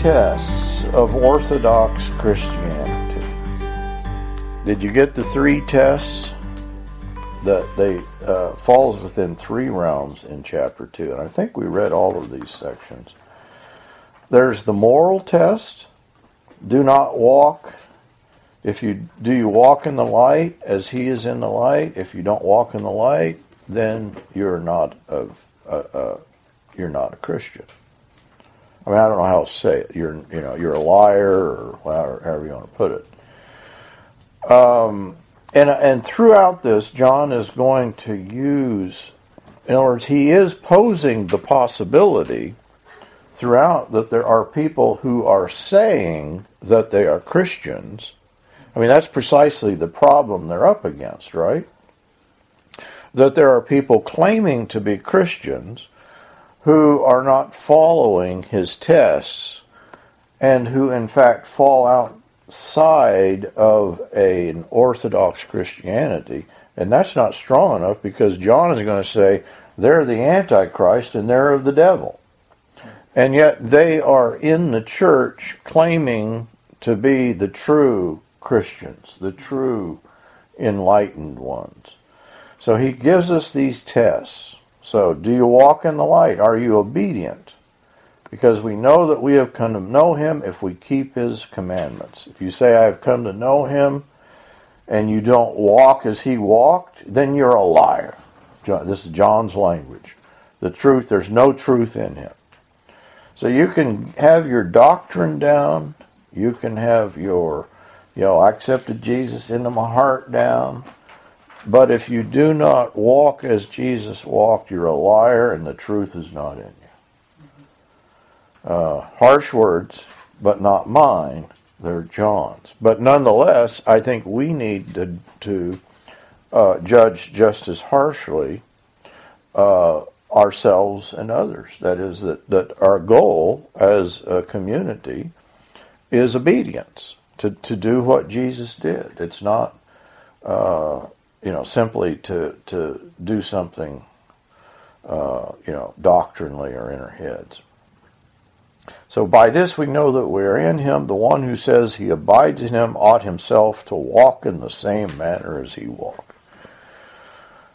tests of Orthodox Christianity. Did you get the three tests? That they uh, falls within three realms in chapter two, and I think we read all of these sections. There's the moral test. Do not walk. If you do, you walk in the light as He is in the light. If you don't walk in the light, then you're not a, a, a you're not a Christian. I mean, I don't know how to say it. You're, you know, you're a liar, or however you want to put it. Um, and and throughout this, John is going to use, in other words, he is posing the possibility throughout that there are people who are saying that they are Christians. I mean, that's precisely the problem they're up against, right? That there are people claiming to be Christians who are not following his tests and who, in fact, fall outside of a, an Orthodox Christianity. And that's not strong enough because John is going to say they're the Antichrist and they're of the devil. And yet they are in the church claiming to be the true Christians, the true enlightened ones. So he gives us these tests. So, do you walk in the light? Are you obedient? Because we know that we have come to know him if we keep his commandments. If you say, I have come to know him, and you don't walk as he walked, then you're a liar. This is John's language. The truth, there's no truth in him. So you can have your doctrine down, you can have your, you know, I accepted Jesus into my heart down, but if you do not walk as Jesus walked, you're a liar and the truth is not in you. Uh, harsh words, but not mine. They're John's. But nonetheless, I think we need to, to uh, judge just as harshly uh, ourselves and others. That is, that, that our goal as a community is obedience, to, to do what Jesus did. It's not. Uh, you know, simply to to do something, uh, you know, doctrinally or in our heads. So by this we know that we are in him. The one who says he abides in him ought himself to walk in the same manner as he walked.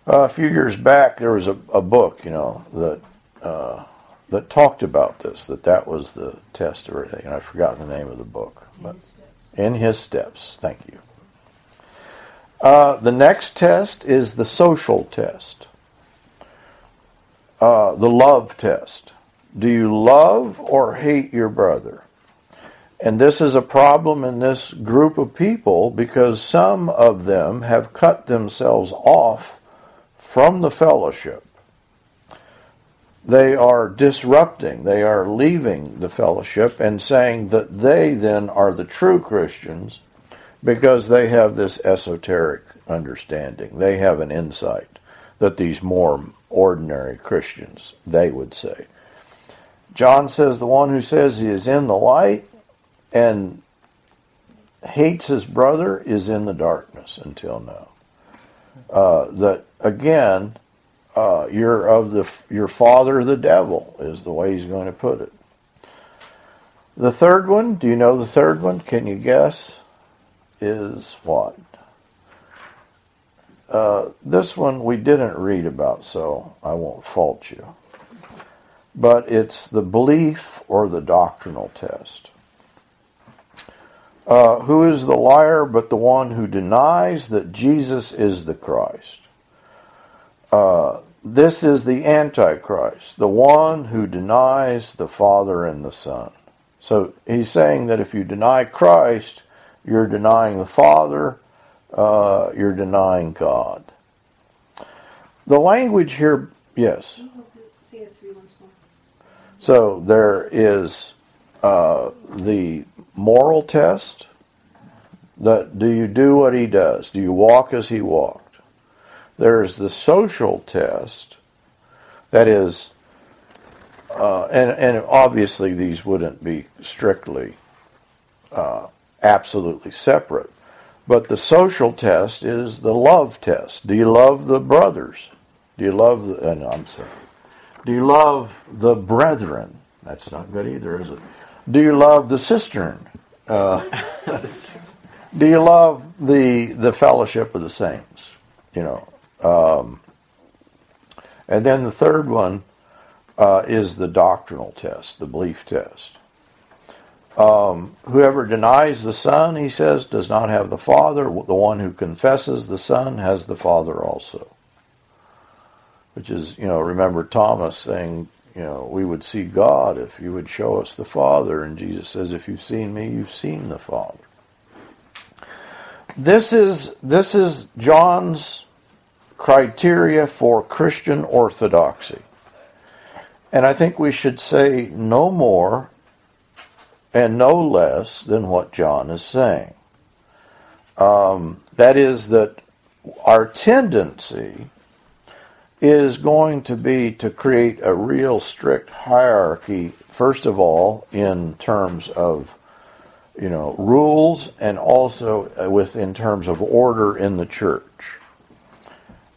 Uh, a few years back, there was a, a book, you know, that uh, that talked about this. That that was the test of everything. And I've forgotten the name of the book, but in his steps. Thank you. Uh, the next test is the social test, uh, the love test. Do you love or hate your brother? And this is a problem in this group of people because some of them have cut themselves off from the fellowship. They are disrupting, they are leaving the fellowship and saying that they then are the true Christians because they have this esoteric understanding. They have an insight that these more ordinary Christians, they would say. John says the one who says he is in the light and hates his brother is in the darkness until now. Uh, that again, uh, you're of the your father the devil is the way he's going to put it. The third one, do you know the third one? Can you guess? Is what? Uh, this one we didn't read about, so I won't fault you. But it's the belief or the doctrinal test. Uh, who is the liar but the one who denies that Jesus is the Christ? Uh, this is the Antichrist, the one who denies the Father and the Son. So he's saying that if you deny Christ, you're denying the Father, uh, you're denying God. The language here, yes. So there is uh, the moral test. That do you do what he does? Do you walk as he walked? There's the social test. That is, uh, and and obviously these wouldn't be strictly uh, absolutely separate. But the social test is the love test. Do you love the brothers? Do you love the, I'm sorry. Do you love the brethren? That's not good either, is it? Do you love the cistern? Uh, do you love the the fellowship of the saints? You know. Um, and then the third one uh, is the doctrinal test, the belief test. Um, whoever denies the Son, he says, does not have the Father. The one who confesses the Son has the Father also. Which is, you know, remember Thomas saying, you know, we would see God if you would show us the Father. And Jesus says, if you've seen me, you've seen the Father. This is, this is John's criteria for Christian orthodoxy. And I think we should say no more and no less than what John is saying. Um, that is, that our tendency is going to be to create a real strict hierarchy, first of all, in terms of you know rules and also uh, within terms of order in the church.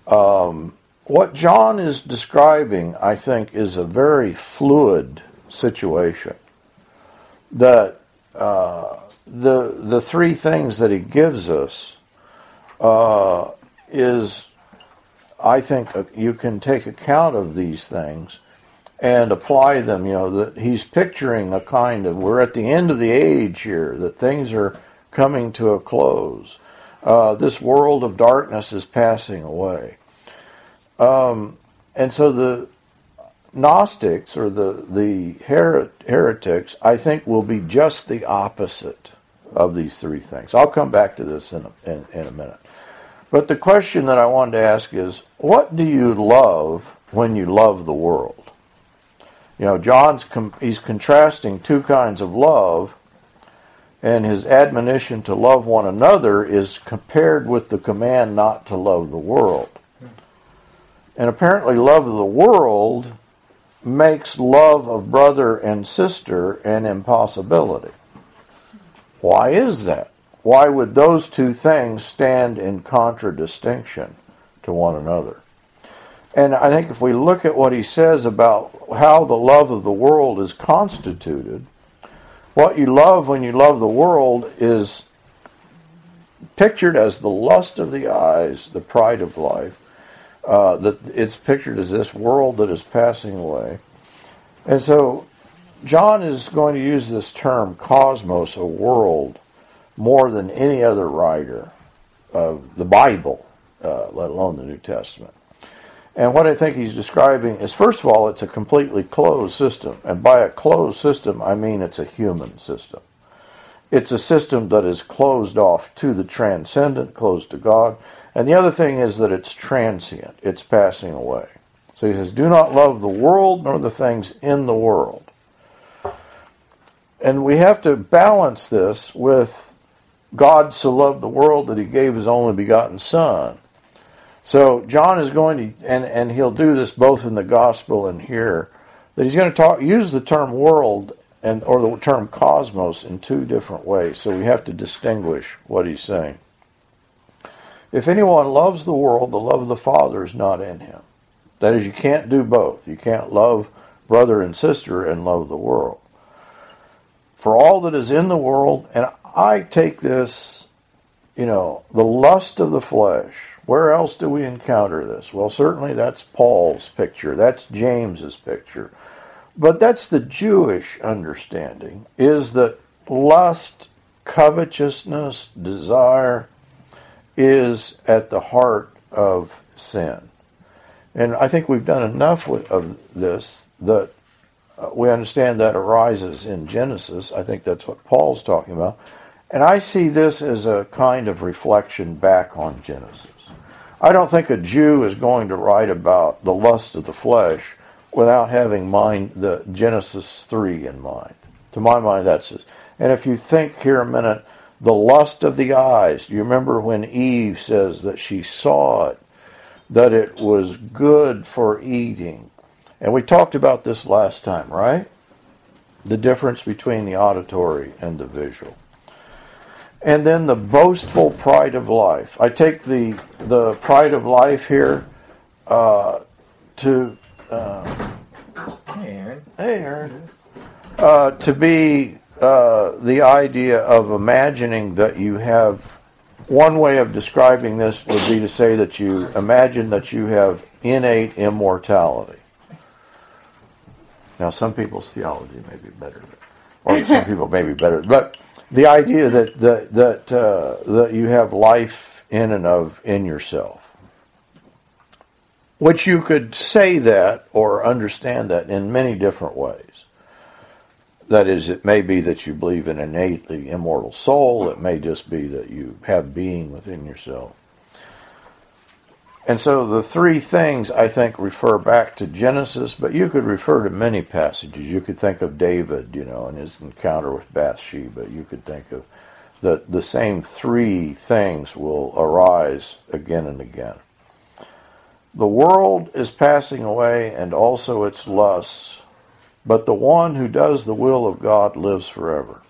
Um, what John is describing, I think, is a very fluid situation that uh, the the three things that he gives us uh, is, I think, uh, you can take account of these things and apply them. You know that he's picturing a kind of we're at the end of the age here that things are coming to a close. Uh, this world of darkness is passing away. Um, and so the Gnostics or the the heretics, I think, will be just the opposite of these three things. I'll come back to this in a, in, in a minute. But the question that I wanted to ask is, what do you love when you love the world? You know, John's com- he's contrasting two kinds of love, and his admonition to love one another is compared with the command not to love the world. And apparently, love of the world makes love of brother and sister an impossibility. Why is that? Why would those two things stand in contradistinction to one another? And I think if we look at what he says about how the love of the world is constituted, what you love when you love the world is pictured as the lust of the eyes, the pride of life, uh, that it's pictured as this world that is passing away. And so John is going to use this term cosmos, a world, more than any other writer of the Bible, uh, let alone the New Testament. And what I think he's describing is, first of all, it's a completely closed system. And by a closed system, I mean it's a human system. It's a system that is closed off to the transcendent, closed to God. And the other thing is that it's transient, it's passing away. So he says, Do not love the world nor the things in the world. And we have to balance this with God so loved the world that he gave his only begotten Son. So John is going to, and, and he'll do this both in the gospel and here, that he's going to talk, use the term world and or the term cosmos in two different ways. So we have to distinguish what he's saying. If anyone loves the world, the love of the Father is not in him. That is, you can't do both. You can't love brother and sister and love the world. For all that is in the world, and I take this, you know, the lust of the flesh. Where else do we encounter this? Well, certainly that's Paul's picture. That's James's picture. But that's the Jewish understanding is that lust, covetousness, desire, is at the heart of sin. And I think we've done enough with, of this that uh, we understand that arises in Genesis. I think that's what Paul's talking about. And I see this as a kind of reflection back on Genesis. I don't think a Jew is going to write about the lust of the flesh without having mind the Genesis 3 in mind. To my mind, that's it. And if you think here a minute, the lust of the eyes. Do you remember when Eve says that she saw it, that it was good for eating? And we talked about this last time, right? The difference between the auditory and the visual. And then the boastful pride of life. I take the the pride of life here uh, to uh, hey Aaron. Hey Aaron. Uh, to be uh, the idea of imagining that you have one way of describing this would be to say that you imagine that you have innate immortality. Now, some people's theology may be better, or some people may be better, but the idea that that that, uh, that you have life in and of in yourself, which you could say that or understand that in many different ways. That is, it may be that you believe in an innately immortal soul. It may just be that you have being within yourself. And so the three things I think refer back to Genesis, but you could refer to many passages. You could think of David, you know, and his encounter with Bathsheba. You could think of the the same three things will arise again and again. The world is passing away and also its lusts but the one who does the will of God lives forever.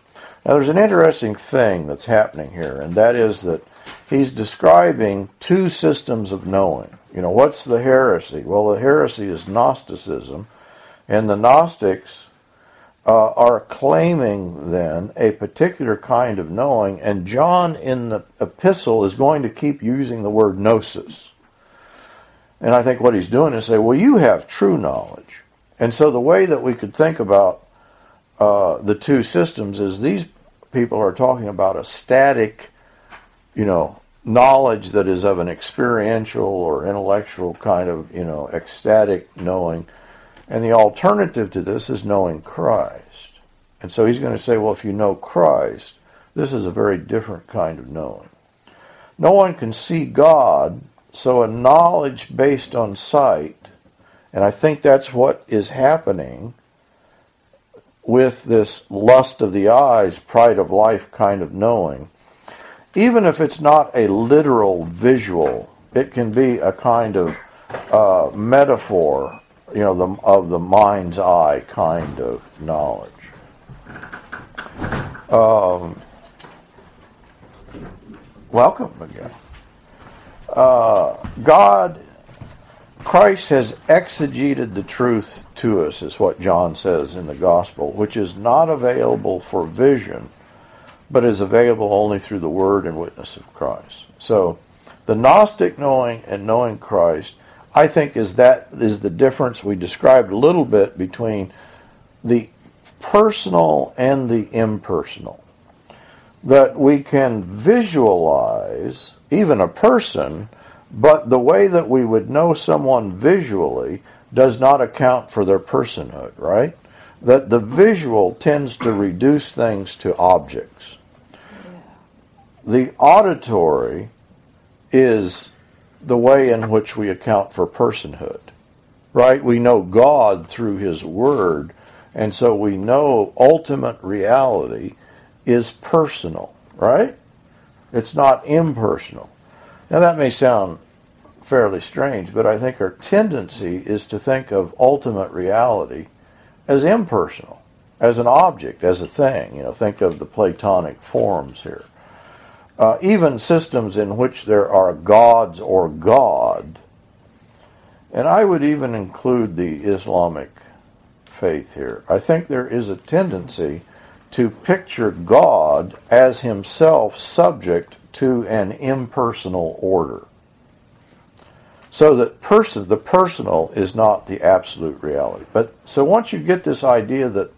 Now, there's an interesting thing that's happening here, and that is that he's describing two systems of knowing. You know, what's the heresy? Well, the heresy is Gnosticism, and the Gnostics uh, are claiming then a particular kind of knowing, and John in the epistle is going to keep using the word gnosis. And I think what he's doing is say, well, you have true knowledge. And so the way that we could think about uh, the two systems is these people are talking about a static, you know, knowledge that is of an experiential or intellectual kind of, you know, ecstatic knowing. And the alternative to this is knowing Christ. And so he's going to say, well, if you know Christ, this is a very different kind of knowing. No one can see God, so a knowledge based on sight and I think that's what is happening with this lust of the eyes, pride of life kind of knowing. Even if it's not a literal visual, it can be a kind of uh, metaphor, you know, the, of the mind's eye kind of knowledge. Um, welcome again. Uh, God Christ has exegeted the truth to us, is what John says in the gospel, which is not available for vision, but is available only through the word and witness of Christ. So, the Gnostic knowing and knowing Christ, I think, is that is the difference we described a little bit between the personal and the impersonal. That we can visualize even a person but the way that we would know someone visually does not account for their personhood, right? That the visual tends to reduce things to objects. The auditory is the way in which we account for personhood, right? We know God through His Word, and so we know ultimate reality is personal, right? It's not impersonal. Now, that may sound fairly strange, but I think our tendency is to think of ultimate reality as impersonal, as an object, as a thing. You know, think of the Platonic forms here. Uh, even systems in which there are gods or God, and I would even include the Islamic faith here. I think there is a tendency to picture God as himself subject to an impersonal order. So that person, the personal is not the absolute reality. But so once you get this idea that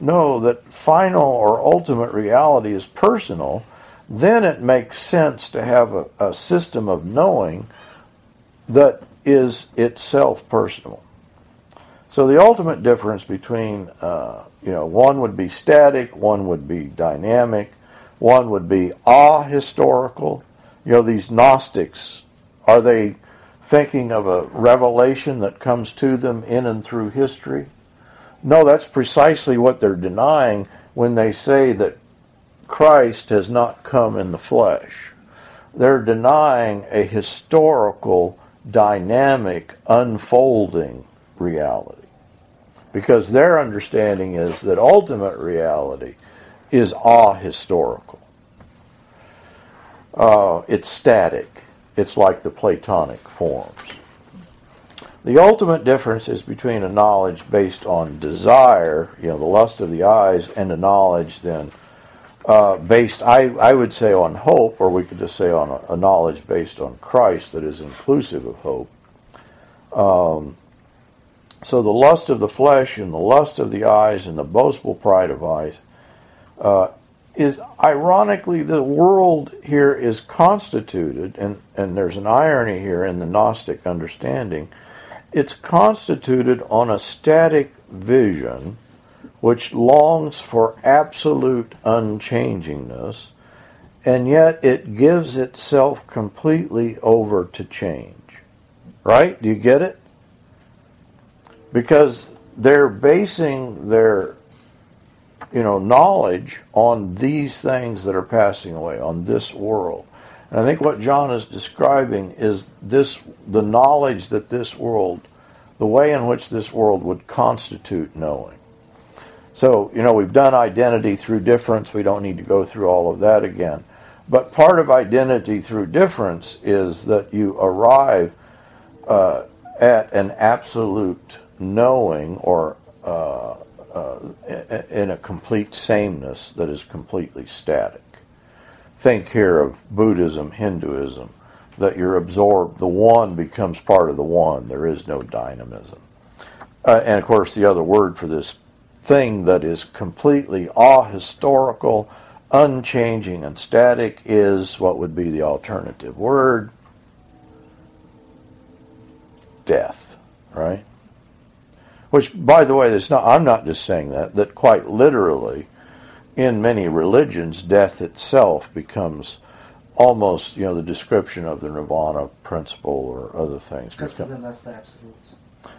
no, that final or ultimate reality is personal, then it makes sense to have a, a system of knowing that is itself personal. So the ultimate difference between, uh, you know, one would be static, one would be dynamic, one would be ahistorical. You know, these Gnostics, are they thinking of a revelation that comes to them in and through history? No, that's precisely what they're denying when they say that Christ has not come in the flesh. They're denying a historical, dynamic, unfolding reality. Because their understanding is that ultimate reality is ahistorical. Uh, it's static. It's like the Platonic forms. The ultimate difference is between a knowledge based on desire, you know, the lust of the eyes, and a knowledge then uh, based, I, I would say, on hope, or we could just say on a, a knowledge based on Christ that is inclusive of hope. Um, so the lust of the flesh and the lust of the eyes and the boastful pride of eyes uh, is ironically the world here is constituted, and, and there's an irony here in the Gnostic understanding. It's constituted on a static vision which longs for absolute unchangingness, and yet it gives itself completely over to change. Right? Do you get it? Because they're basing their you know knowledge on these things that are passing away on this world. And i think what john is describing is this the knowledge that this world the way in which this world would constitute knowing. So you know we've done identity through difference. We don't need to go through all of that again. But part of identity through difference is that you arrive uh, at an absolute knowing or uh, uh, in a complete sameness that is completely static. Think here of Buddhism, Hinduism, that you're absorbed, the one becomes part of the one. There is no dynamism. Uh, and of course, the other word for this thing that is completely ahistorical, unchanging, and static is what would be the alternative word death, right? Which, by the way, that's not, I'm not just saying that, that quite literally, in many religions, death itself becomes almost, you know, the description of the nirvana principle or other things. Because for them, that's the absolute.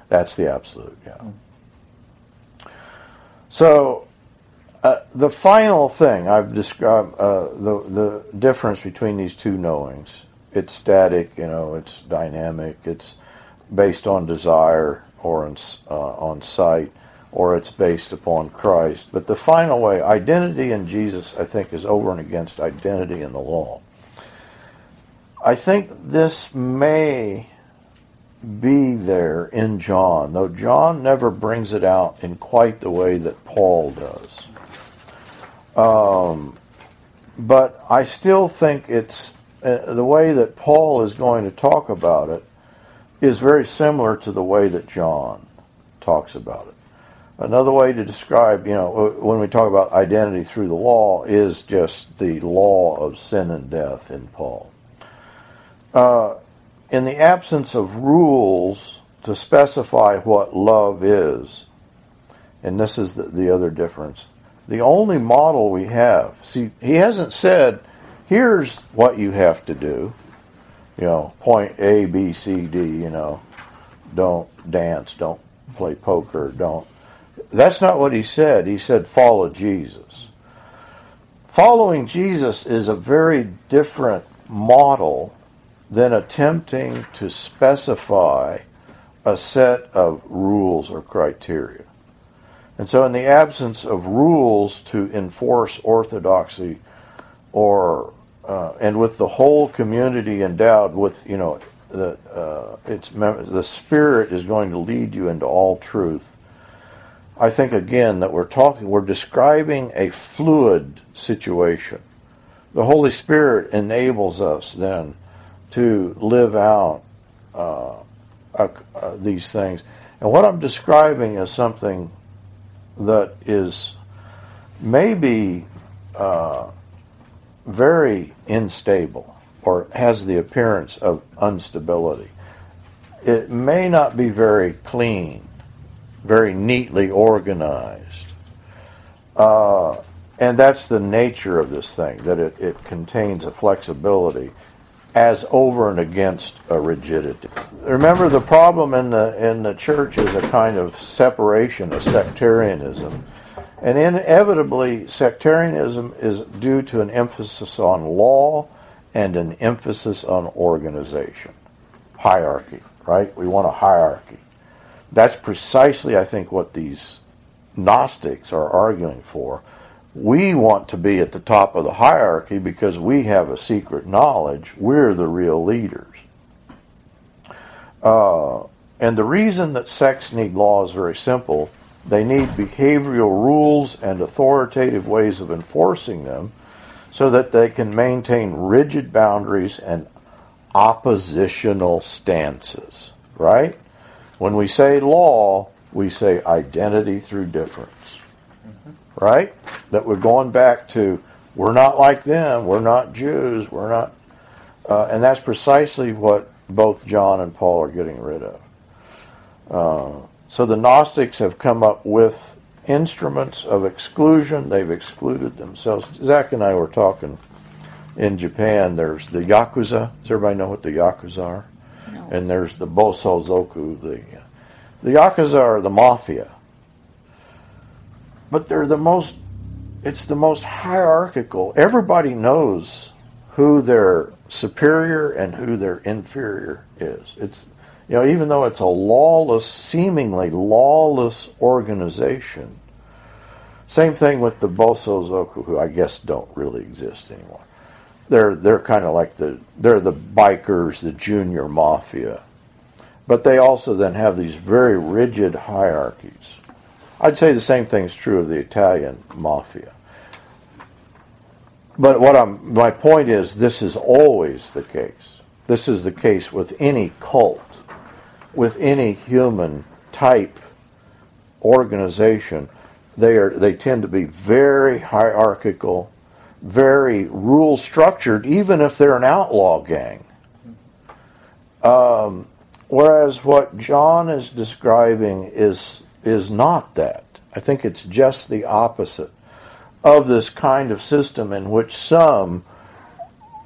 That's the absolute, yeah. Mm. So, uh, the final thing I've described, uh, the, the difference between these two knowings, it's static, you know, it's dynamic, it's based on desire, or on, uh, on sight, or it's based upon Christ. But the final way, identity in Jesus, I think, is over and against identity in the law. I think this may be there in John, though John never brings it out in quite the way that Paul does. Um, but I still think it's uh, the way that Paul is going to talk about it is very similar to the way that John talks about it. Another way to describe, you know, when we talk about identity through the law, is just the law of sin and death in Paul. Uh, in the absence of rules to specify what love is, and this is the, the other difference, the only model we have, see, he hasn't said, here's what you have to do you know, point A, B, C, D, you know, don't dance, don't play poker, don't. That's not what he said. He said, follow Jesus. Following Jesus is a very different model than attempting to specify a set of rules or criteria. And so, in the absence of rules to enforce orthodoxy or uh, and with the whole community endowed with, you know, the, uh, it's, the Spirit is going to lead you into all truth. I think, again, that we're talking, we're describing a fluid situation. The Holy Spirit enables us then to live out uh, uh, these things. And what I'm describing is something that is maybe uh, very unstable or has the appearance of instability. It may not be very clean, very neatly organized. Uh, and that's the nature of this thing, that it, it contains a flexibility as over and against a rigidity. Remember, the problem in the in the church is a kind of separation, a sectarianism, and inevitably, sectarianism is due to an emphasis on law and an emphasis on organization, hierarchy, right? We want a hierarchy. That's precisely, I think, what these Gnostics are arguing for. We want to be at the top of the hierarchy because we have a secret knowledge. We're the real leaders. Uh, And the reason that sects need law is very simple. They need behavioral rules and authoritative ways of enforcing them so that they can maintain rigid boundaries and oppositional stances, right? When we say law, we say identity through difference, mm-hmm. right? That we're going back to we're not like them, we're not Jews, we're not, uh, and that's precisely what both John and Paul are getting rid of. Uh, so the Gnostics have come up with instruments of exclusion. They've excluded themselves. Zach and I were talking in Japan. There's the Yakuza. Does everybody know what the Yakuza are? No. And there's the Bosozoku. The, the Yakuza are the mafia. But they're the most, it's the most hierarchical. Everybody knows who their superior and who their inferior is. It's you know, even though it's a lawless, seemingly lawless organization, same thing with the Bosozoku, who I guess don't really exist anymore. They're they're kind of like the they're the bikers, the junior mafia, but they also then have these very rigid hierarchies. I'd say the same thing is true of the Italian mafia. But what I'm my point is, this is always the case. This is the case with any cult with any human type organization, they are they tend to be very hierarchical, very rule structured, even if they're an outlaw gang. Um, whereas what John is describing is is not that. I think it's just the opposite of this kind of system in which some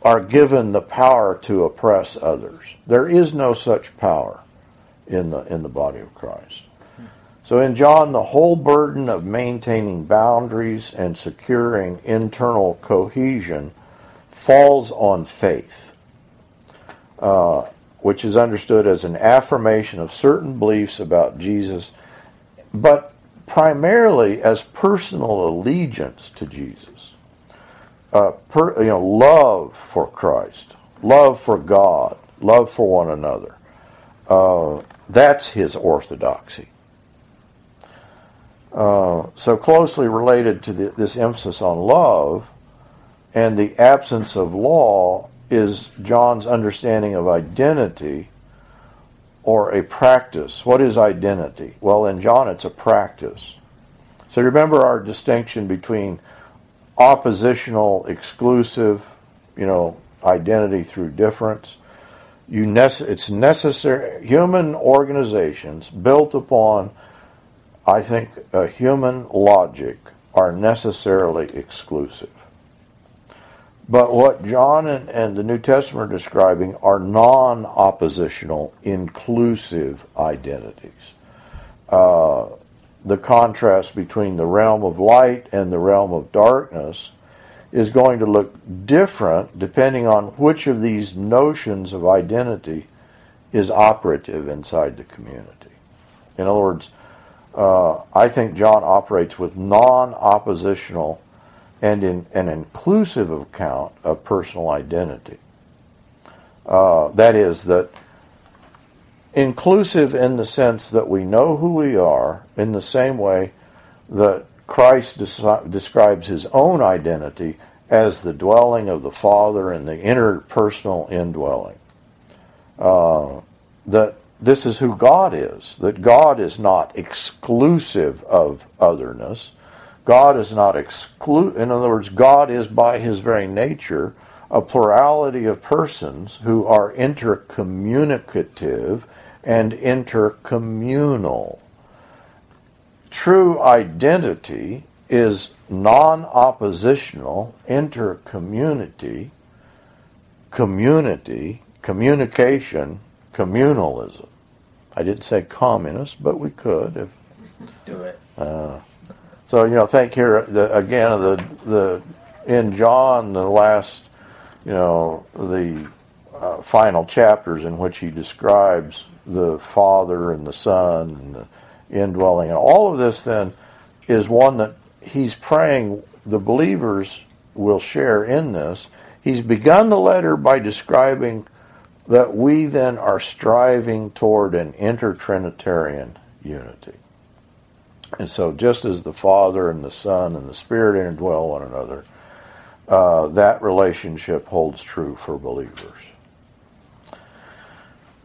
are given the power to oppress others. There is no such power in the in the body of Christ. So in John, the whole burden of maintaining boundaries and securing internal cohesion falls on faith, uh, which is understood as an affirmation of certain beliefs about Jesus, but primarily as personal allegiance to Jesus. Uh, per, you know, love for Christ, love for God, love for one another. Uh, that's his orthodoxy. Uh, so closely related to the, this emphasis on love and the absence of law is John's understanding of identity or a practice. What is identity? Well, in John, it's a practice. So remember our distinction between oppositional, exclusive, you know, identity through difference, you nece- it's necessary human organizations built upon i think a human logic are necessarily exclusive. But what john and, and the new testament are describing are non-oppositional inclusive identities. Uh, the contrast between the realm of light and the realm of darkness is going to look different depending on which of these notions of identity is operative inside the community. In other words, uh, I think John operates with non oppositional and in an inclusive account of personal identity. Uh, that is, that inclusive in the sense that we know who we are in the same way that Christ des- describes his own identity as the dwelling of the Father and the interpersonal indwelling. Uh, that this is who God is, that God is not exclusive of otherness. God is not exclude. In other words, God is by his very nature a plurality of persons who are intercommunicative and intercommunal true identity is non oppositional inter-community, community, communication, communalism. I didn't say communist, but we could if. Do it. Uh, so you know, think here the, again of the the in John the last, you know, the uh, final chapters in which he describes the Father and the Son and the indwelling. And all of this then is one that he's praying the believers will share in this. He's begun the letter by describing that we then are striving toward an intertrinitarian unity. And so, just as the Father and the Son and the Spirit indwell one another, uh, that relationship holds true for believers.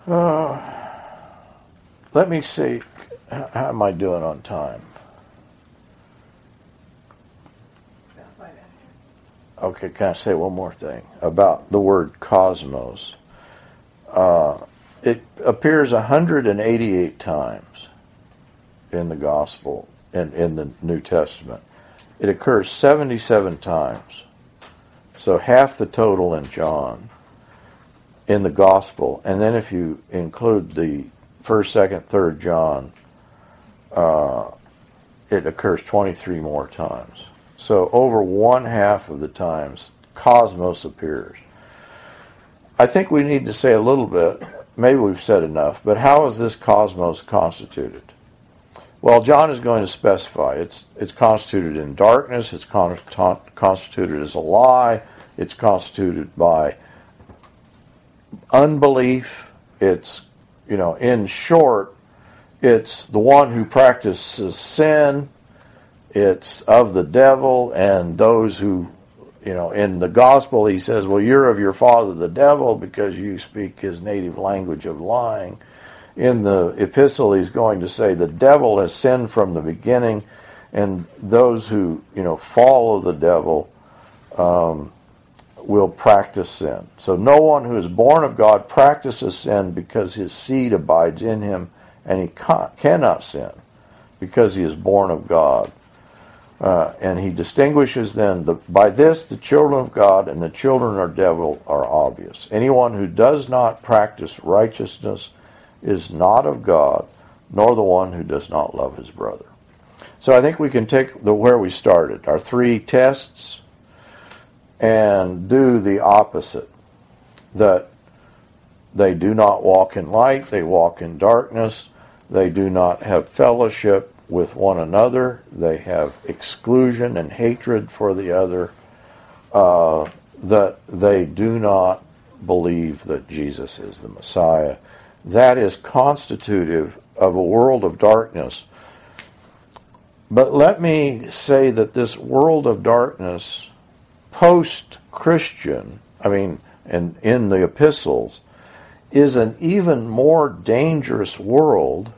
Uh, let me see. How am I doing on time? Okay, can I say one more thing about the word cosmos? Uh, it appears 188 times in the Gospel, in, in the New Testament. It occurs 77 times. So half the total in John in the Gospel. And then if you include the first, second, third John, uh, it occurs 23 more times. So over one half of the times, cosmos appears. I think we need to say a little bit, maybe we've said enough, but how is this cosmos constituted? Well, John is going to specify it's, it's constituted in darkness, it's con- constituted as a lie, it's constituted by unbelief, it's, you know, in short, it's the one who practices sin, it's of the devil and those who you know in the gospel he says well you're of your father the devil because you speak his native language of lying. In the epistle he's going to say the devil has sinned from the beginning and those who you know follow the devil um, will practice sin. So no one who is born of god practices sin because his seed abides in him and he cannot sin because he is born of god uh, and he distinguishes then the, by this the children of God and the children of devil are obvious. Anyone who does not practice righteousness is not of God, nor the one who does not love his brother. So I think we can take the where we started, our three tests, and do the opposite. That they do not walk in light, they walk in darkness, they do not have fellowship, with one another. They have exclusion and hatred for the other. Uh, that they do not believe that Jesus is the Messiah. That is constitutive of a world of darkness. But let me say that this world of darkness, post Christian, I mean, and in the epistles, is an even more dangerous world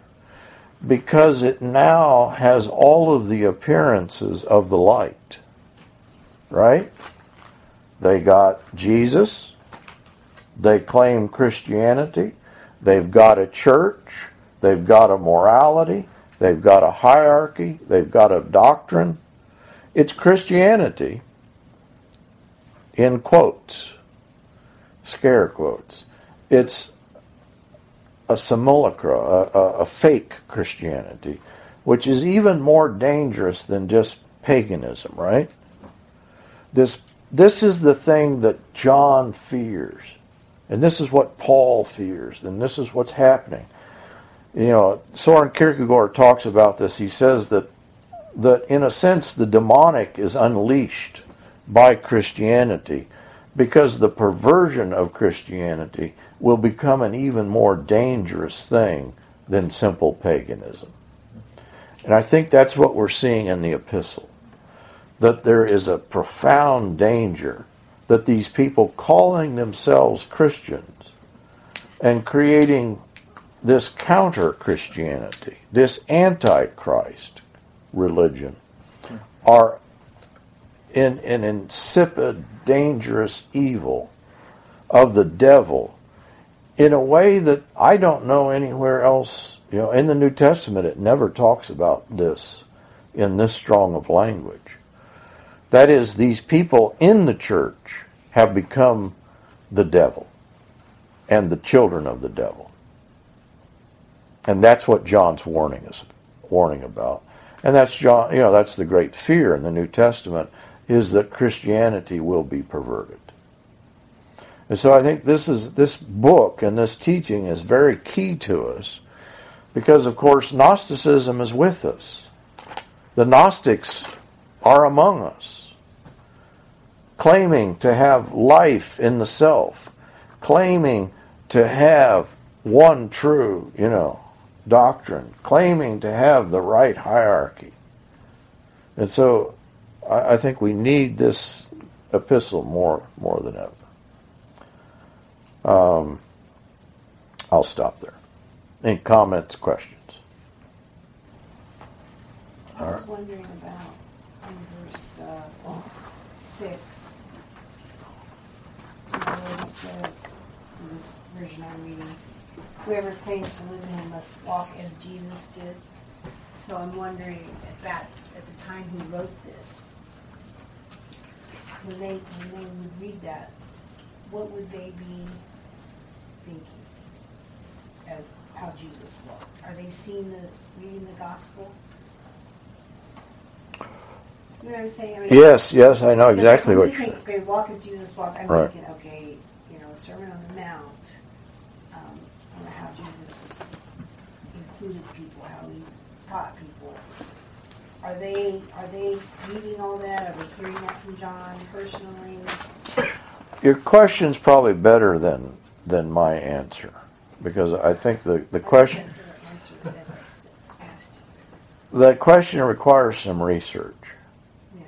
because it now has all of the appearances of the light. Right? They got Jesus. They claim Christianity. They've got a church. They've got a morality. They've got a hierarchy. They've got a doctrine. It's Christianity in quotes, scare quotes. It's a simulacra, a, a, a fake Christianity, which is even more dangerous than just paganism, right? This, this is the thing that John fears. And this is what Paul fears. And this is what's happening. You know, Soren Kierkegaard talks about this. He says that, that in a sense, the demonic is unleashed by Christianity because the perversion of Christianity will become an even more dangerous thing than simple paganism. And I think that's what we're seeing in the epistle. That there is a profound danger that these people calling themselves Christians and creating this counter Christianity, this antichrist religion, are in an insipid dangerous evil of the devil in a way that I don't know anywhere else. You know, in the New Testament, it never talks about this in this strong of language. That is, these people in the church have become the devil and the children of the devil. And that's what John's warning is warning about. And that's John, you know, that's the great fear in the New Testament is that Christianity will be perverted. And so I think this is this book and this teaching is very key to us because of course Gnosticism is with us. The Gnostics are among us, claiming to have life in the self, claiming to have one true, you know, doctrine, claiming to have the right hierarchy. And so I, think we need this epistle more more than ever. Um, I'll stop there. Any comments, questions? I was wondering about in verse uh, six, where it says, in this version I'm reading, whoever claims to live in him must walk as Jesus did. So I'm wondering at that, at the time he wrote this, when they, when they would read that, what would they be thinking as how Jesus walked? Are they seeing the, reading the gospel? You know what I'm saying? I mean, Yes, yes, I know exactly what you're think, okay, walk as Jesus walked. I'm Right. thinking, okay, you know, Sermon on the Mount, um, you know, how Jesus included people, how he taught people. Are they are they reading all that? Are they hearing that from John personally? Your question's probably better than than my answer because I think the, the question the answer as I s- asked you. that question requires some research. Yeah.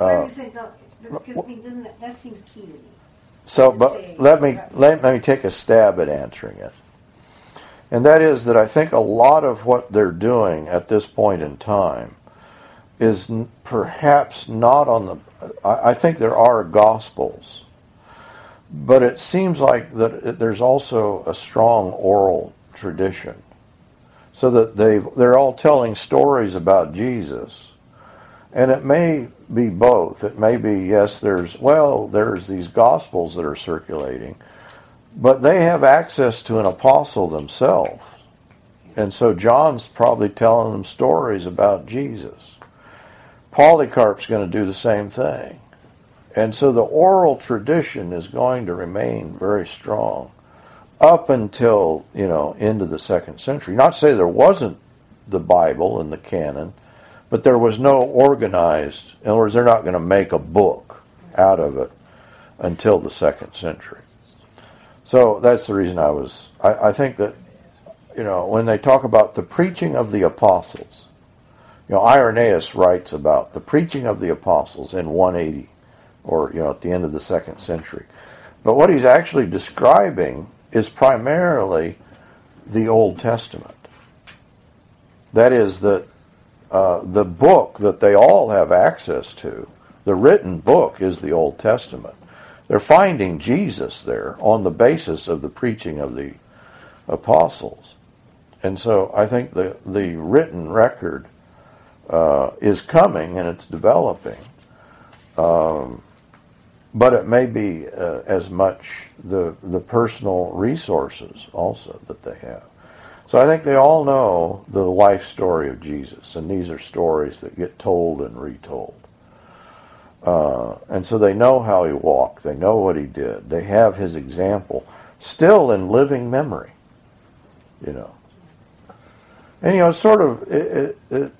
Uh, Why do you say don't? Because I mean, that, that seems key to me. So, but let me let, let me take a stab at answering it. And that is that I think a lot of what they're doing at this point in time is n- perhaps not on the. I, I think there are gospels, but it seems like that there's also a strong oral tradition, so that they they're all telling stories about Jesus, and it may be both. It may be yes, there's well, there's these gospels that are circulating, but they have access to an apostle themselves. And so John's probably telling them stories about Jesus. Polycarp's going to do the same thing. And so the oral tradition is going to remain very strong up until, you know, into the second century. Not to say there wasn't the Bible and the canon, but there was no organized, in other words, they're not going to make a book out of it until the second century. So that's the reason I was, I, I think that, you know, when they talk about the preaching of the apostles, you know, Irenaeus writes about the preaching of the apostles in 180, or, you know, at the end of the second century. But what he's actually describing is primarily the Old Testament. That is, that uh, the book that they all have access to, the written book, is the Old Testament. They're finding Jesus there on the basis of the preaching of the apostles. And so I think the, the written record uh, is coming and it's developing. Um, but it may be uh, as much the, the personal resources also that they have. So I think they all know the life story of Jesus, and these are stories that get told and retold. Uh, and so they know how he walked, they know what he did, they have his example still in living memory, you know. And you know, sort of it, it, it,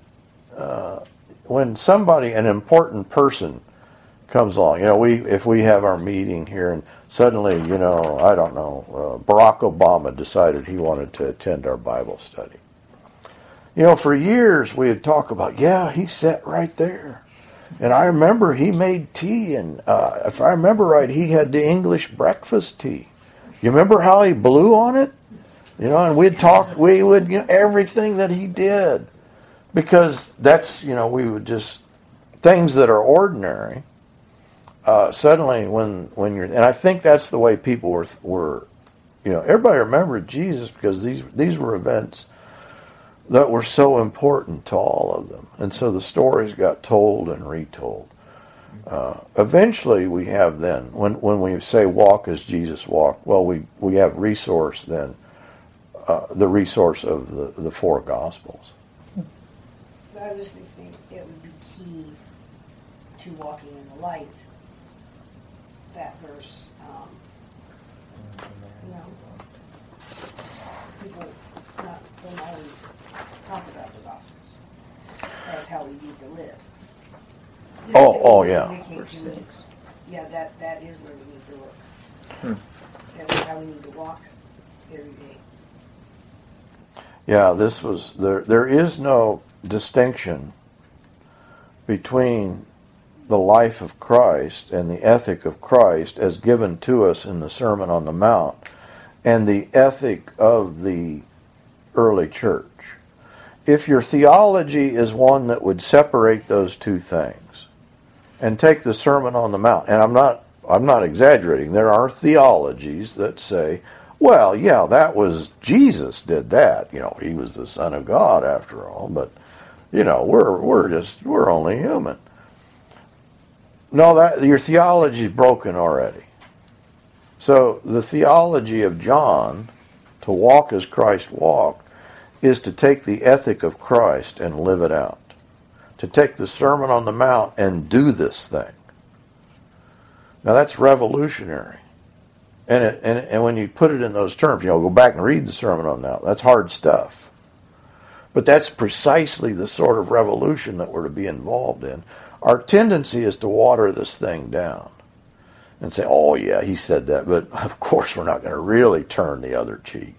uh, when somebody, an important person, comes along. You know, we if we have our meeting here and suddenly, you know, I don't know, uh, Barack Obama decided he wanted to attend our Bible study. You know, for years we had talked about, yeah, he sat right there. And I remember he made tea, and uh, if I remember right, he had the English breakfast tea. You remember how he blew on it? You know, and we'd talk, we would, you know, everything that he did. Because that's, you know, we would just, things that are ordinary, uh, suddenly when, when you're, and I think that's the way people were, were, you know, everybody remembered Jesus because these, these were events that were so important to all of them. And so the stories got told and retold. Uh, eventually, we have then, when, when we say walk as Jesus walked, well, we, we have resource then, uh, the resource of the, the four Gospels. I was it would be key to walking in the light. That verse, um, you know, people not, don't always talk about the Gospels. That's how we need to live. Oh, oh, yeah. Verse six. Yeah, that, that is where we need to look. Hmm. That's how we need to walk every day. Yeah, this was there. There is no distinction between the life of Christ and the ethic of Christ as given to us in the Sermon on the Mount and the ethic of the early church. If your theology is one that would separate those two things and take the Sermon on the Mount, and I'm not I'm not exaggerating, there are theologies that say, well, yeah, that was Jesus did that. You know, he was the Son of God after all, but you know, we're we're just we're only human. No, that your theology is broken already. So the theology of John, to walk as Christ walked, is to take the ethic of Christ and live it out. To take the Sermon on the Mount and do this thing. Now that's revolutionary. And, it, and, and when you put it in those terms, you know, go back and read the Sermon on the Mount. That's hard stuff. But that's precisely the sort of revolution that we're to be involved in. Our tendency is to water this thing down and say, oh, yeah, he said that. But of course, we're not going to really turn the other cheek.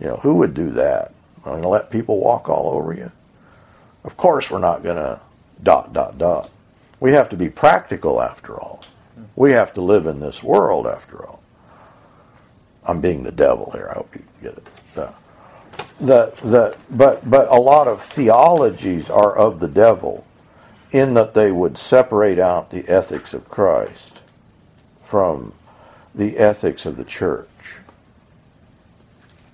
You know, who would do that? I'm going to let people walk all over you? Of course, we're not going to dot, dot, dot. We have to be practical after all. We have to live in this world after all. I'm being the devil here. I hope you get it. The, the, the, but, but a lot of theologies are of the devil in that they would separate out the ethics of Christ from the ethics of the church.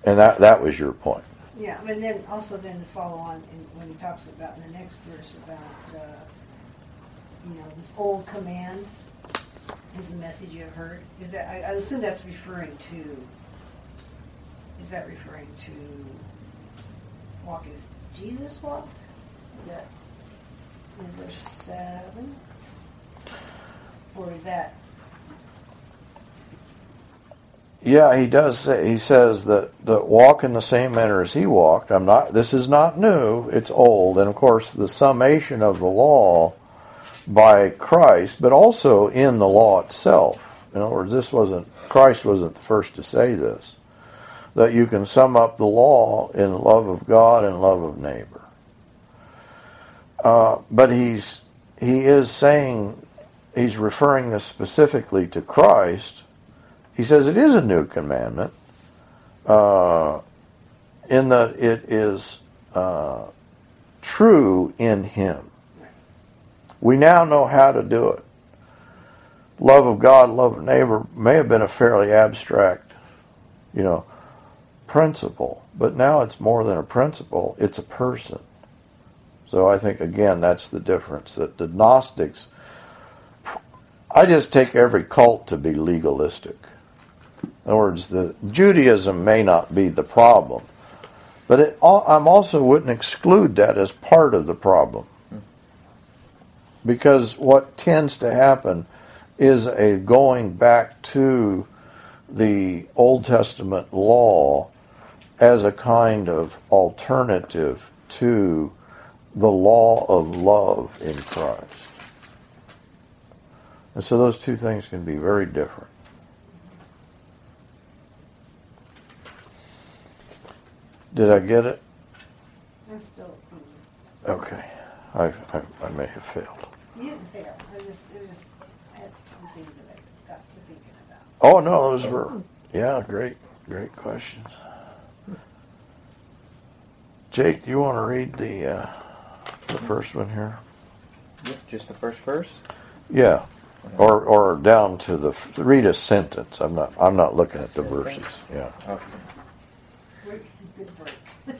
And that, that was your point. Yeah, but then also then to follow on in, when he talks about in the next verse about, uh, you know, this old command is the message you have heard. Is that, I, I assume that's referring to, is that referring to walk as Jesus walked? Is that verse seven? Or is that, Yeah, he does say he says that that walk in the same manner as he walked. I'm not this is not new, it's old. And of course the summation of the law by Christ, but also in the law itself. In other words, this wasn't Christ wasn't the first to say this. That you can sum up the law in love of God and love of neighbor. Uh, but he's he is saying he's referring this specifically to Christ he says it is a new commandment uh, in that it is uh, true in him. We now know how to do it. Love of God, love of neighbor may have been a fairly abstract, you know, principle, but now it's more than a principle, it's a person. So I think, again, that's the difference that the Gnostics, I just take every cult to be legalistic. In other words, the Judaism may not be the problem, but it, I'm also wouldn't exclude that as part of the problem, because what tends to happen is a going back to the Old Testament law as a kind of alternative to the law of love in Christ. And so those two things can be very different. Did I get it? I'm still, Okay. I, I, I may have failed. you didn't fail, I just, it was just, I had some things that I got to thinking about. Oh, no, those were, yeah, great, great questions. Jake, do you want to read the, uh, the first one here? Yep, just the first verse. Yeah. Or, or down to the, read a sentence. I'm not, I'm not looking at the verses. Yeah. Okay. Break, good break.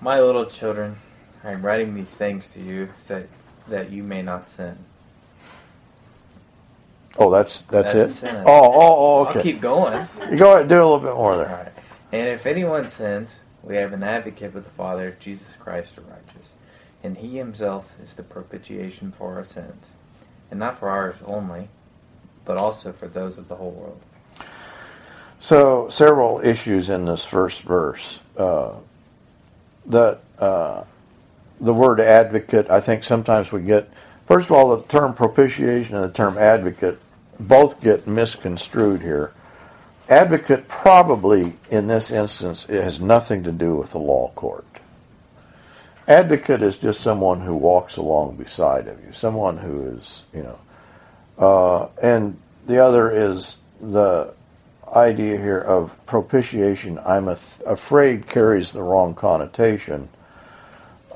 My little children, I am writing these things to you that, that you may not sin. Oh, that's, that's, That's it? Oh, oh, oh, I'll keep going. You go ahead, do a little bit more there. right. And if anyone sins, we have an advocate with the Father, Jesus Christ the righteous. And he himself is the propitiation for our sins. And not for ours only, but also for those of the whole world. So, several issues in this first verse. Uh, that uh, the word advocate, I think sometimes we get, first of all, the term propitiation and the term advocate both get misconstrued here. advocate probably in this instance has nothing to do with the law court. Advocate is just someone who walks along beside of you, someone who is, you know, uh, and the other is the idea here of propitiation, I'm af- afraid carries the wrong connotation,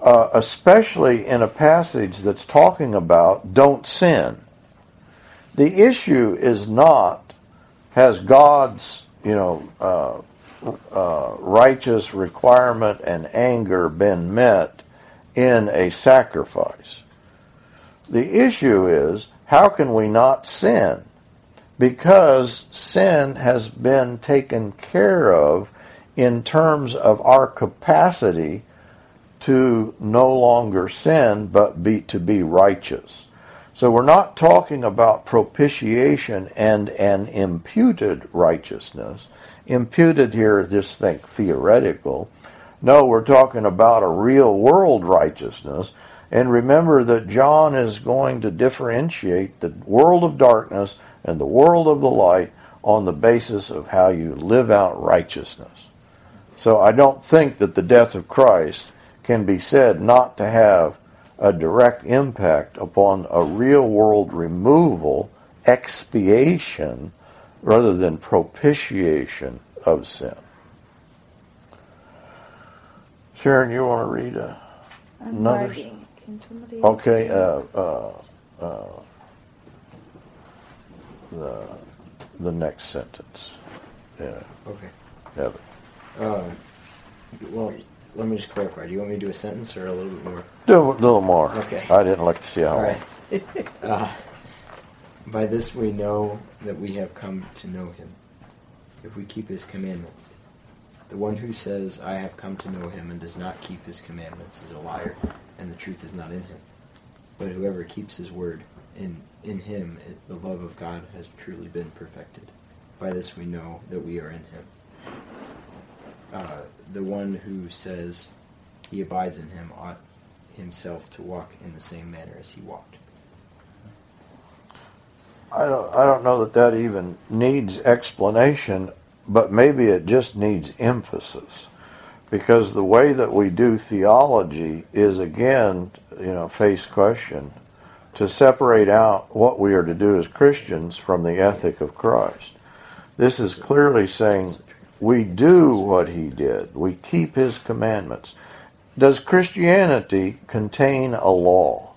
uh, especially in a passage that's talking about don't sin. The issue is not has God's you know uh, uh, righteous requirement and anger been met in a sacrifice. The issue is how can we not sin? because sin has been taken care of in terms of our capacity to no longer sin but be to be righteous. So we're not talking about propitiation and an imputed righteousness. Imputed here, just think theoretical. No, we're talking about a real world righteousness. And remember that John is going to differentiate the world of darkness and the world of the light on the basis of how you live out righteousness. So I don't think that the death of Christ can be said not to have a direct impact upon a real world removal, expiation, rather than propitiation of sin. Sharon, you want to read a, I'm another? writing. Can somebody? Okay, uh, uh, uh, the the next sentence. Yeah, Okay. Evan. Um, well, let me just clarify. Do you want me to do a sentence or a little bit more? Do a little more. Okay. I didn't like to see how All long. uh, by this we know that we have come to know him, if we keep his commandments. The one who says, I have come to know him, and does not keep his commandments is a liar, and the truth is not in him. But whoever keeps his word, in, in him it, the love of God has truly been perfected. By this we know that we are in him. Uh, the one who says he abides in him ought himself to walk in the same manner as he walked. I don't. I don't know that that even needs explanation, but maybe it just needs emphasis, because the way that we do theology is again, you know, face question to separate out what we are to do as Christians from the ethic of Christ. This is clearly saying we do what he did. We keep his commandments. Does Christianity contain a law?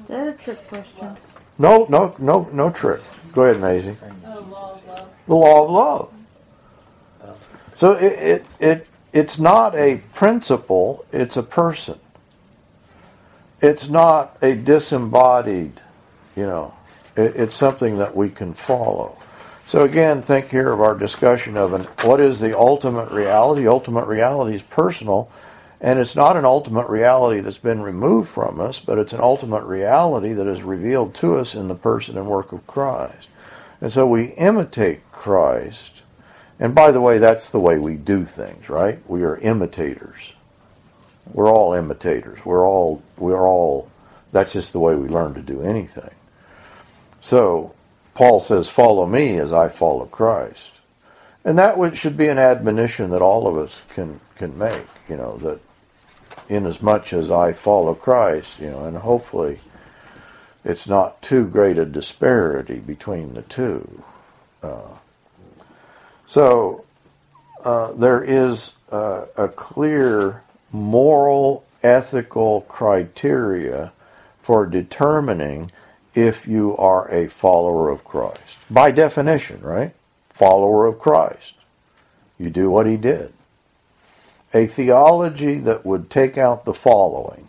Is that a trick question? No, no, no, no trick. Go ahead, Maisie. Oh, law. The law of love. So it, it, it it's not a principle, it's a person. It's not a disembodied, you know, it, it's something that we can follow. So again, think here of our discussion of an, what is the ultimate reality? Ultimate reality is personal, and it's not an ultimate reality that's been removed from us, but it's an ultimate reality that is revealed to us in the person and work of Christ. And so we imitate Christ. And by the way, that's the way we do things, right? We are imitators. We're all imitators. We're all we're all that's just the way we learn to do anything. So Paul says, "Follow me as I follow Christ." And that should be an admonition that all of us can can make, you know, that in as much as I follow Christ, you know, and hopefully it's not too great a disparity between the two. Uh, so uh, there is a clear moral, ethical criteria for determining if you are a follower of Christ. By definition, right? Follower of Christ. You do what he did. A theology that would take out the following,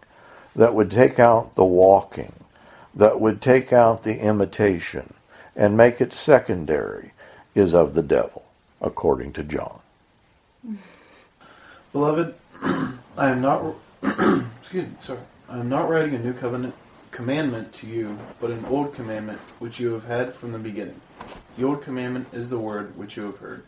that would take out the walking, that would take out the imitation, and make it secondary, is of the devil, according to John. Beloved, I am not excuse me, sorry. I am not writing a new covenant commandment to you, but an old commandment which you have had from the beginning. The old commandment is the word which you have heard.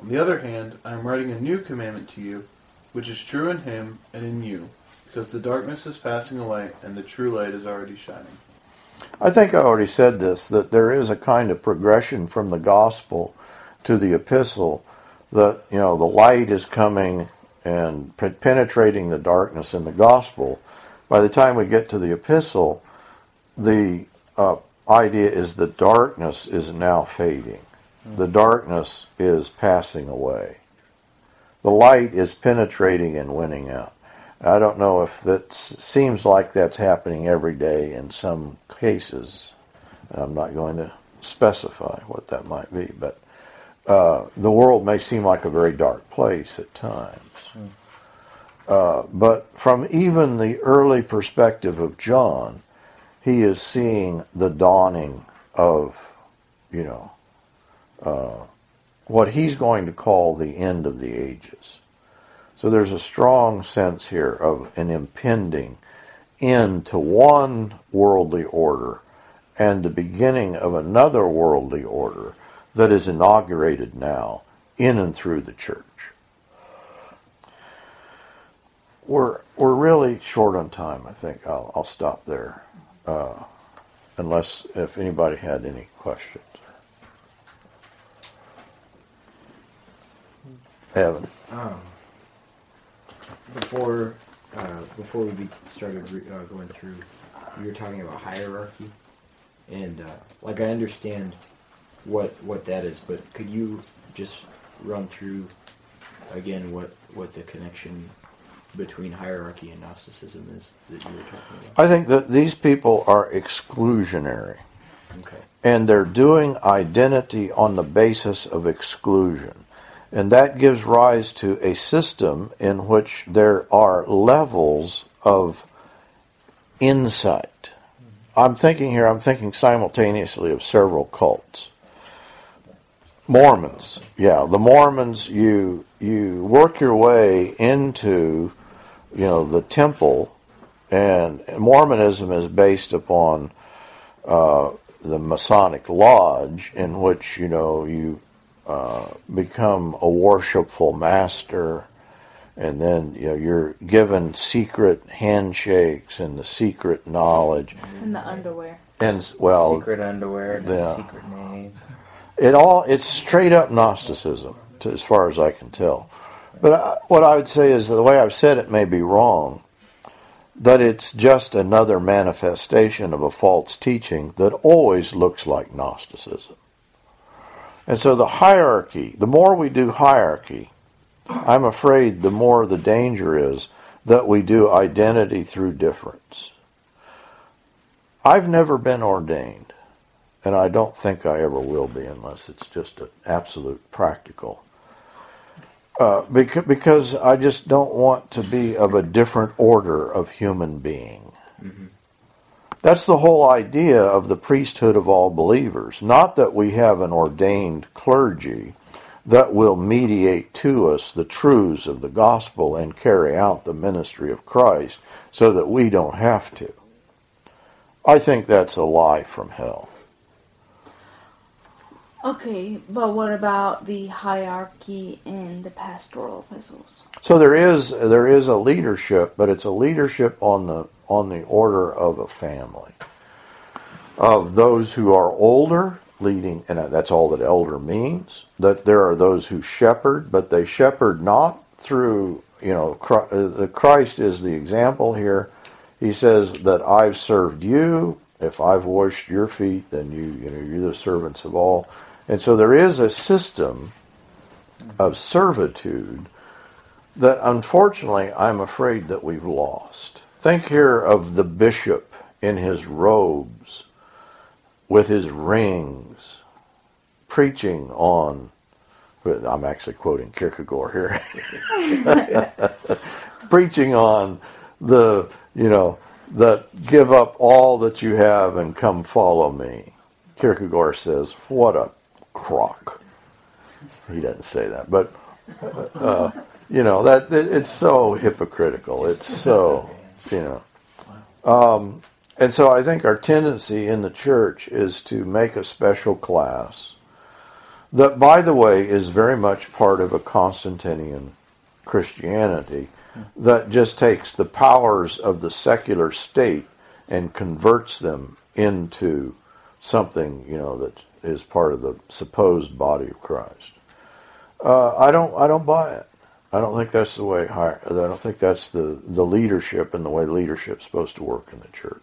On the other hand, I am writing a new commandment to you, which is true in him and in you, because the darkness is passing away and the true light is already shining. I think I already said this that there is a kind of progression from the gospel to the epistle that you know the light is coming and pe- penetrating the darkness in the gospel. By the time we get to the epistle, the uh, idea is the darkness is now fading. The darkness is passing away. The light is penetrating and winning out. I don't know if that seems like that's happening every day in some cases. I'm not going to specify what that might be, but uh, the world may seem like a very dark place at times. Uh, but from even the early perspective of John, he is seeing the dawning of, you know, uh, what he's going to call the end of the ages. So there's a strong sense here of an impending end to one worldly order and the beginning of another worldly order that is inaugurated now in and through the church. We're, we're really short on time. I think I'll, I'll stop there. Uh, unless if anybody had any questions. Evan. Um, before uh, before we started re- uh, going through, you were talking about hierarchy, and uh, like I understand what what that is, but could you just run through again what what the connection between hierarchy and Gnosticism is that you were talking about? I think that these people are exclusionary. Okay. and they're doing identity on the basis of exclusion. And that gives rise to a system in which there are levels of insight. I'm thinking here, I'm thinking simultaneously of several cults. Mormons, yeah, the Mormons, you you work your way into, you know, the temple, and Mormonism is based upon uh, the Masonic Lodge, in which you know you uh, become a worshipful master, and then you know you're given secret handshakes and the secret knowledge, and the underwear. and well, secret underwear, yeah. secret name. it all it's straight up Gnosticism, to, as far as I can tell. But I, what I would say is the way I've said it may be wrong. That it's just another manifestation of a false teaching that always looks like Gnosticism. And so the hierarchy, the more we do hierarchy, I'm afraid the more the danger is that we do identity through difference. I've never been ordained and I don't think I ever will be unless it's just an absolute practical. Uh, because, I just don't want to be of a different order of human being. That's the whole idea of the priesthood of all believers. Not that we have an ordained clergy that will mediate to us the truths of the gospel and carry out the ministry of Christ so that we don't have to. I think that's a lie from hell. Okay, but what about the hierarchy in the pastoral epistles? So there is there is a leadership, but it's a leadership on the on the order of a family of those who are older leading, and that's all that elder means. That there are those who shepherd, but they shepherd not through you know uh, the Christ is the example here. He says that I've served you. If I've washed your feet, then you you know you're the servants of all. And so there is a system of servitude that unfortunately I'm afraid that we've lost. Think here of the bishop in his robes with his rings preaching on I'm actually quoting Kierkegaard here. preaching on the, you know, that give up all that you have and come follow me. Kierkegaard says, what a crock. He doesn't say that, but uh, you know that it, it's so hypocritical. It's so you know, um, and so I think our tendency in the church is to make a special class that, by the way, is very much part of a Constantinian Christianity that just takes the powers of the secular state and converts them into something you know that is part of the supposed body of Christ. Uh, I don't. I don't buy it. I don't think that's the way. I don't think that's the the leadership and the way leadership's supposed to work in the church.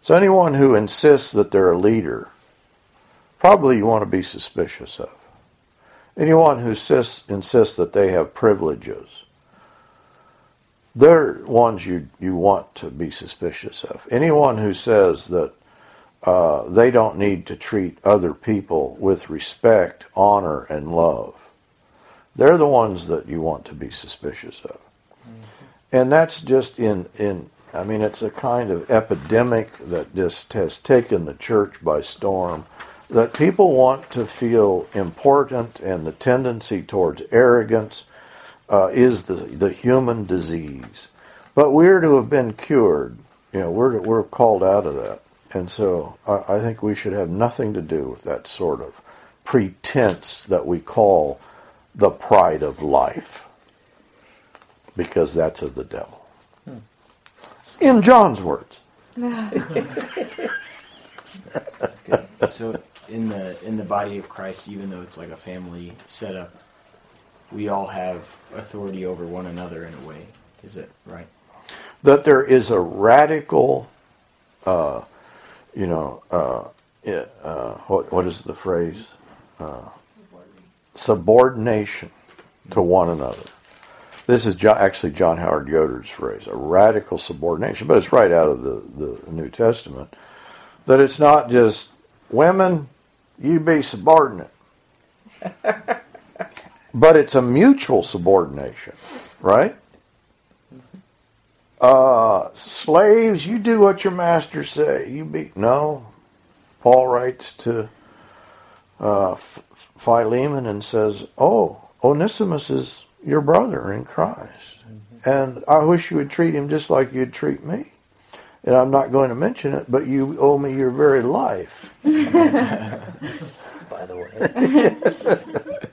So anyone who insists that they're a leader, probably you want to be suspicious of. Anyone who insists, insists that they have privileges, they're ones you, you want to be suspicious of. Anyone who says that uh, they don't need to treat other people with respect, honor, and love, they're the ones that you want to be suspicious of. And that's just in, in, I mean, it's a kind of epidemic that just has taken the church by storm. That people want to feel important, and the tendency towards arrogance uh, is the, the human disease. But we're to have been cured. You know, we're, we're called out of that. And so I, I think we should have nothing to do with that sort of pretense that we call the pride of life, because that's of the devil. In John's words. so in the in the body of Christ, even though it's like a family setup, we all have authority over one another in a way. Is it right? That there is a radical, uh, you know, uh, uh, what what is the phrase? Uh, subordination to one another. This is John, actually John Howard Yoder's phrase, a radical subordination, but it's right out of the, the New Testament. That it's not just women, you be subordinate, but it's a mutual subordination, right? Uh, slaves, you do what your masters say. You be no. Paul writes to uh, Philemon and says, "Oh, Onesimus is your brother in Christ, and I wish you would treat him just like you'd treat me." And I'm not going to mention it, but you owe me your very life. By the way.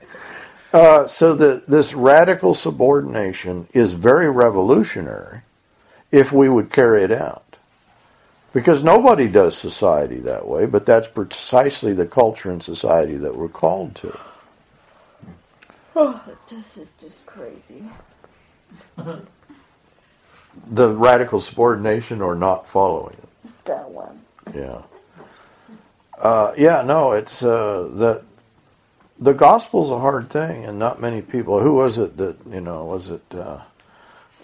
Uh, so that this radical subordination is very revolutionary if we would carry it out. Because nobody does society that way, but that's precisely the culture and society that we're called to. Oh, this is just crazy. The radical subordination or not following it. That one. Yeah. Uh, yeah, no, it's uh, that the gospel's a hard thing, and not many people. Who was it that you know? Was it uh,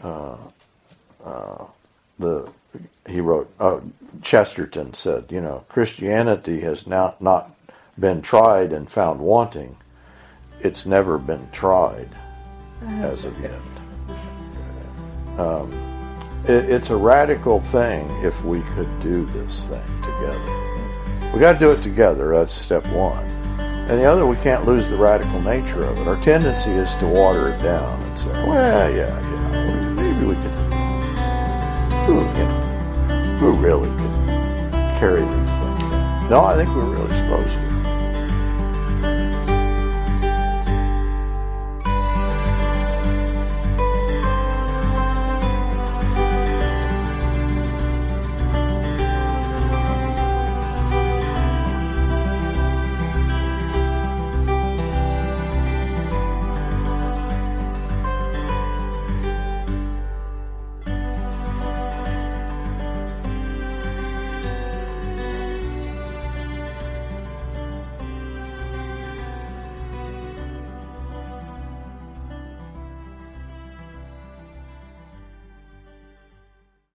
uh, uh, the he wrote? Uh, Chesterton said, you know, Christianity has now not been tried and found wanting. It's never been tried as of yet. Um, it, it's a radical thing if we could do this thing together. We got to do it together. That's step one. And the other, we can't lose the radical nature of it. Our tendency is to water it down and say, well, yeah, know, maybe we can, who, you know, who really can carry these things? No, I think we're really supposed to.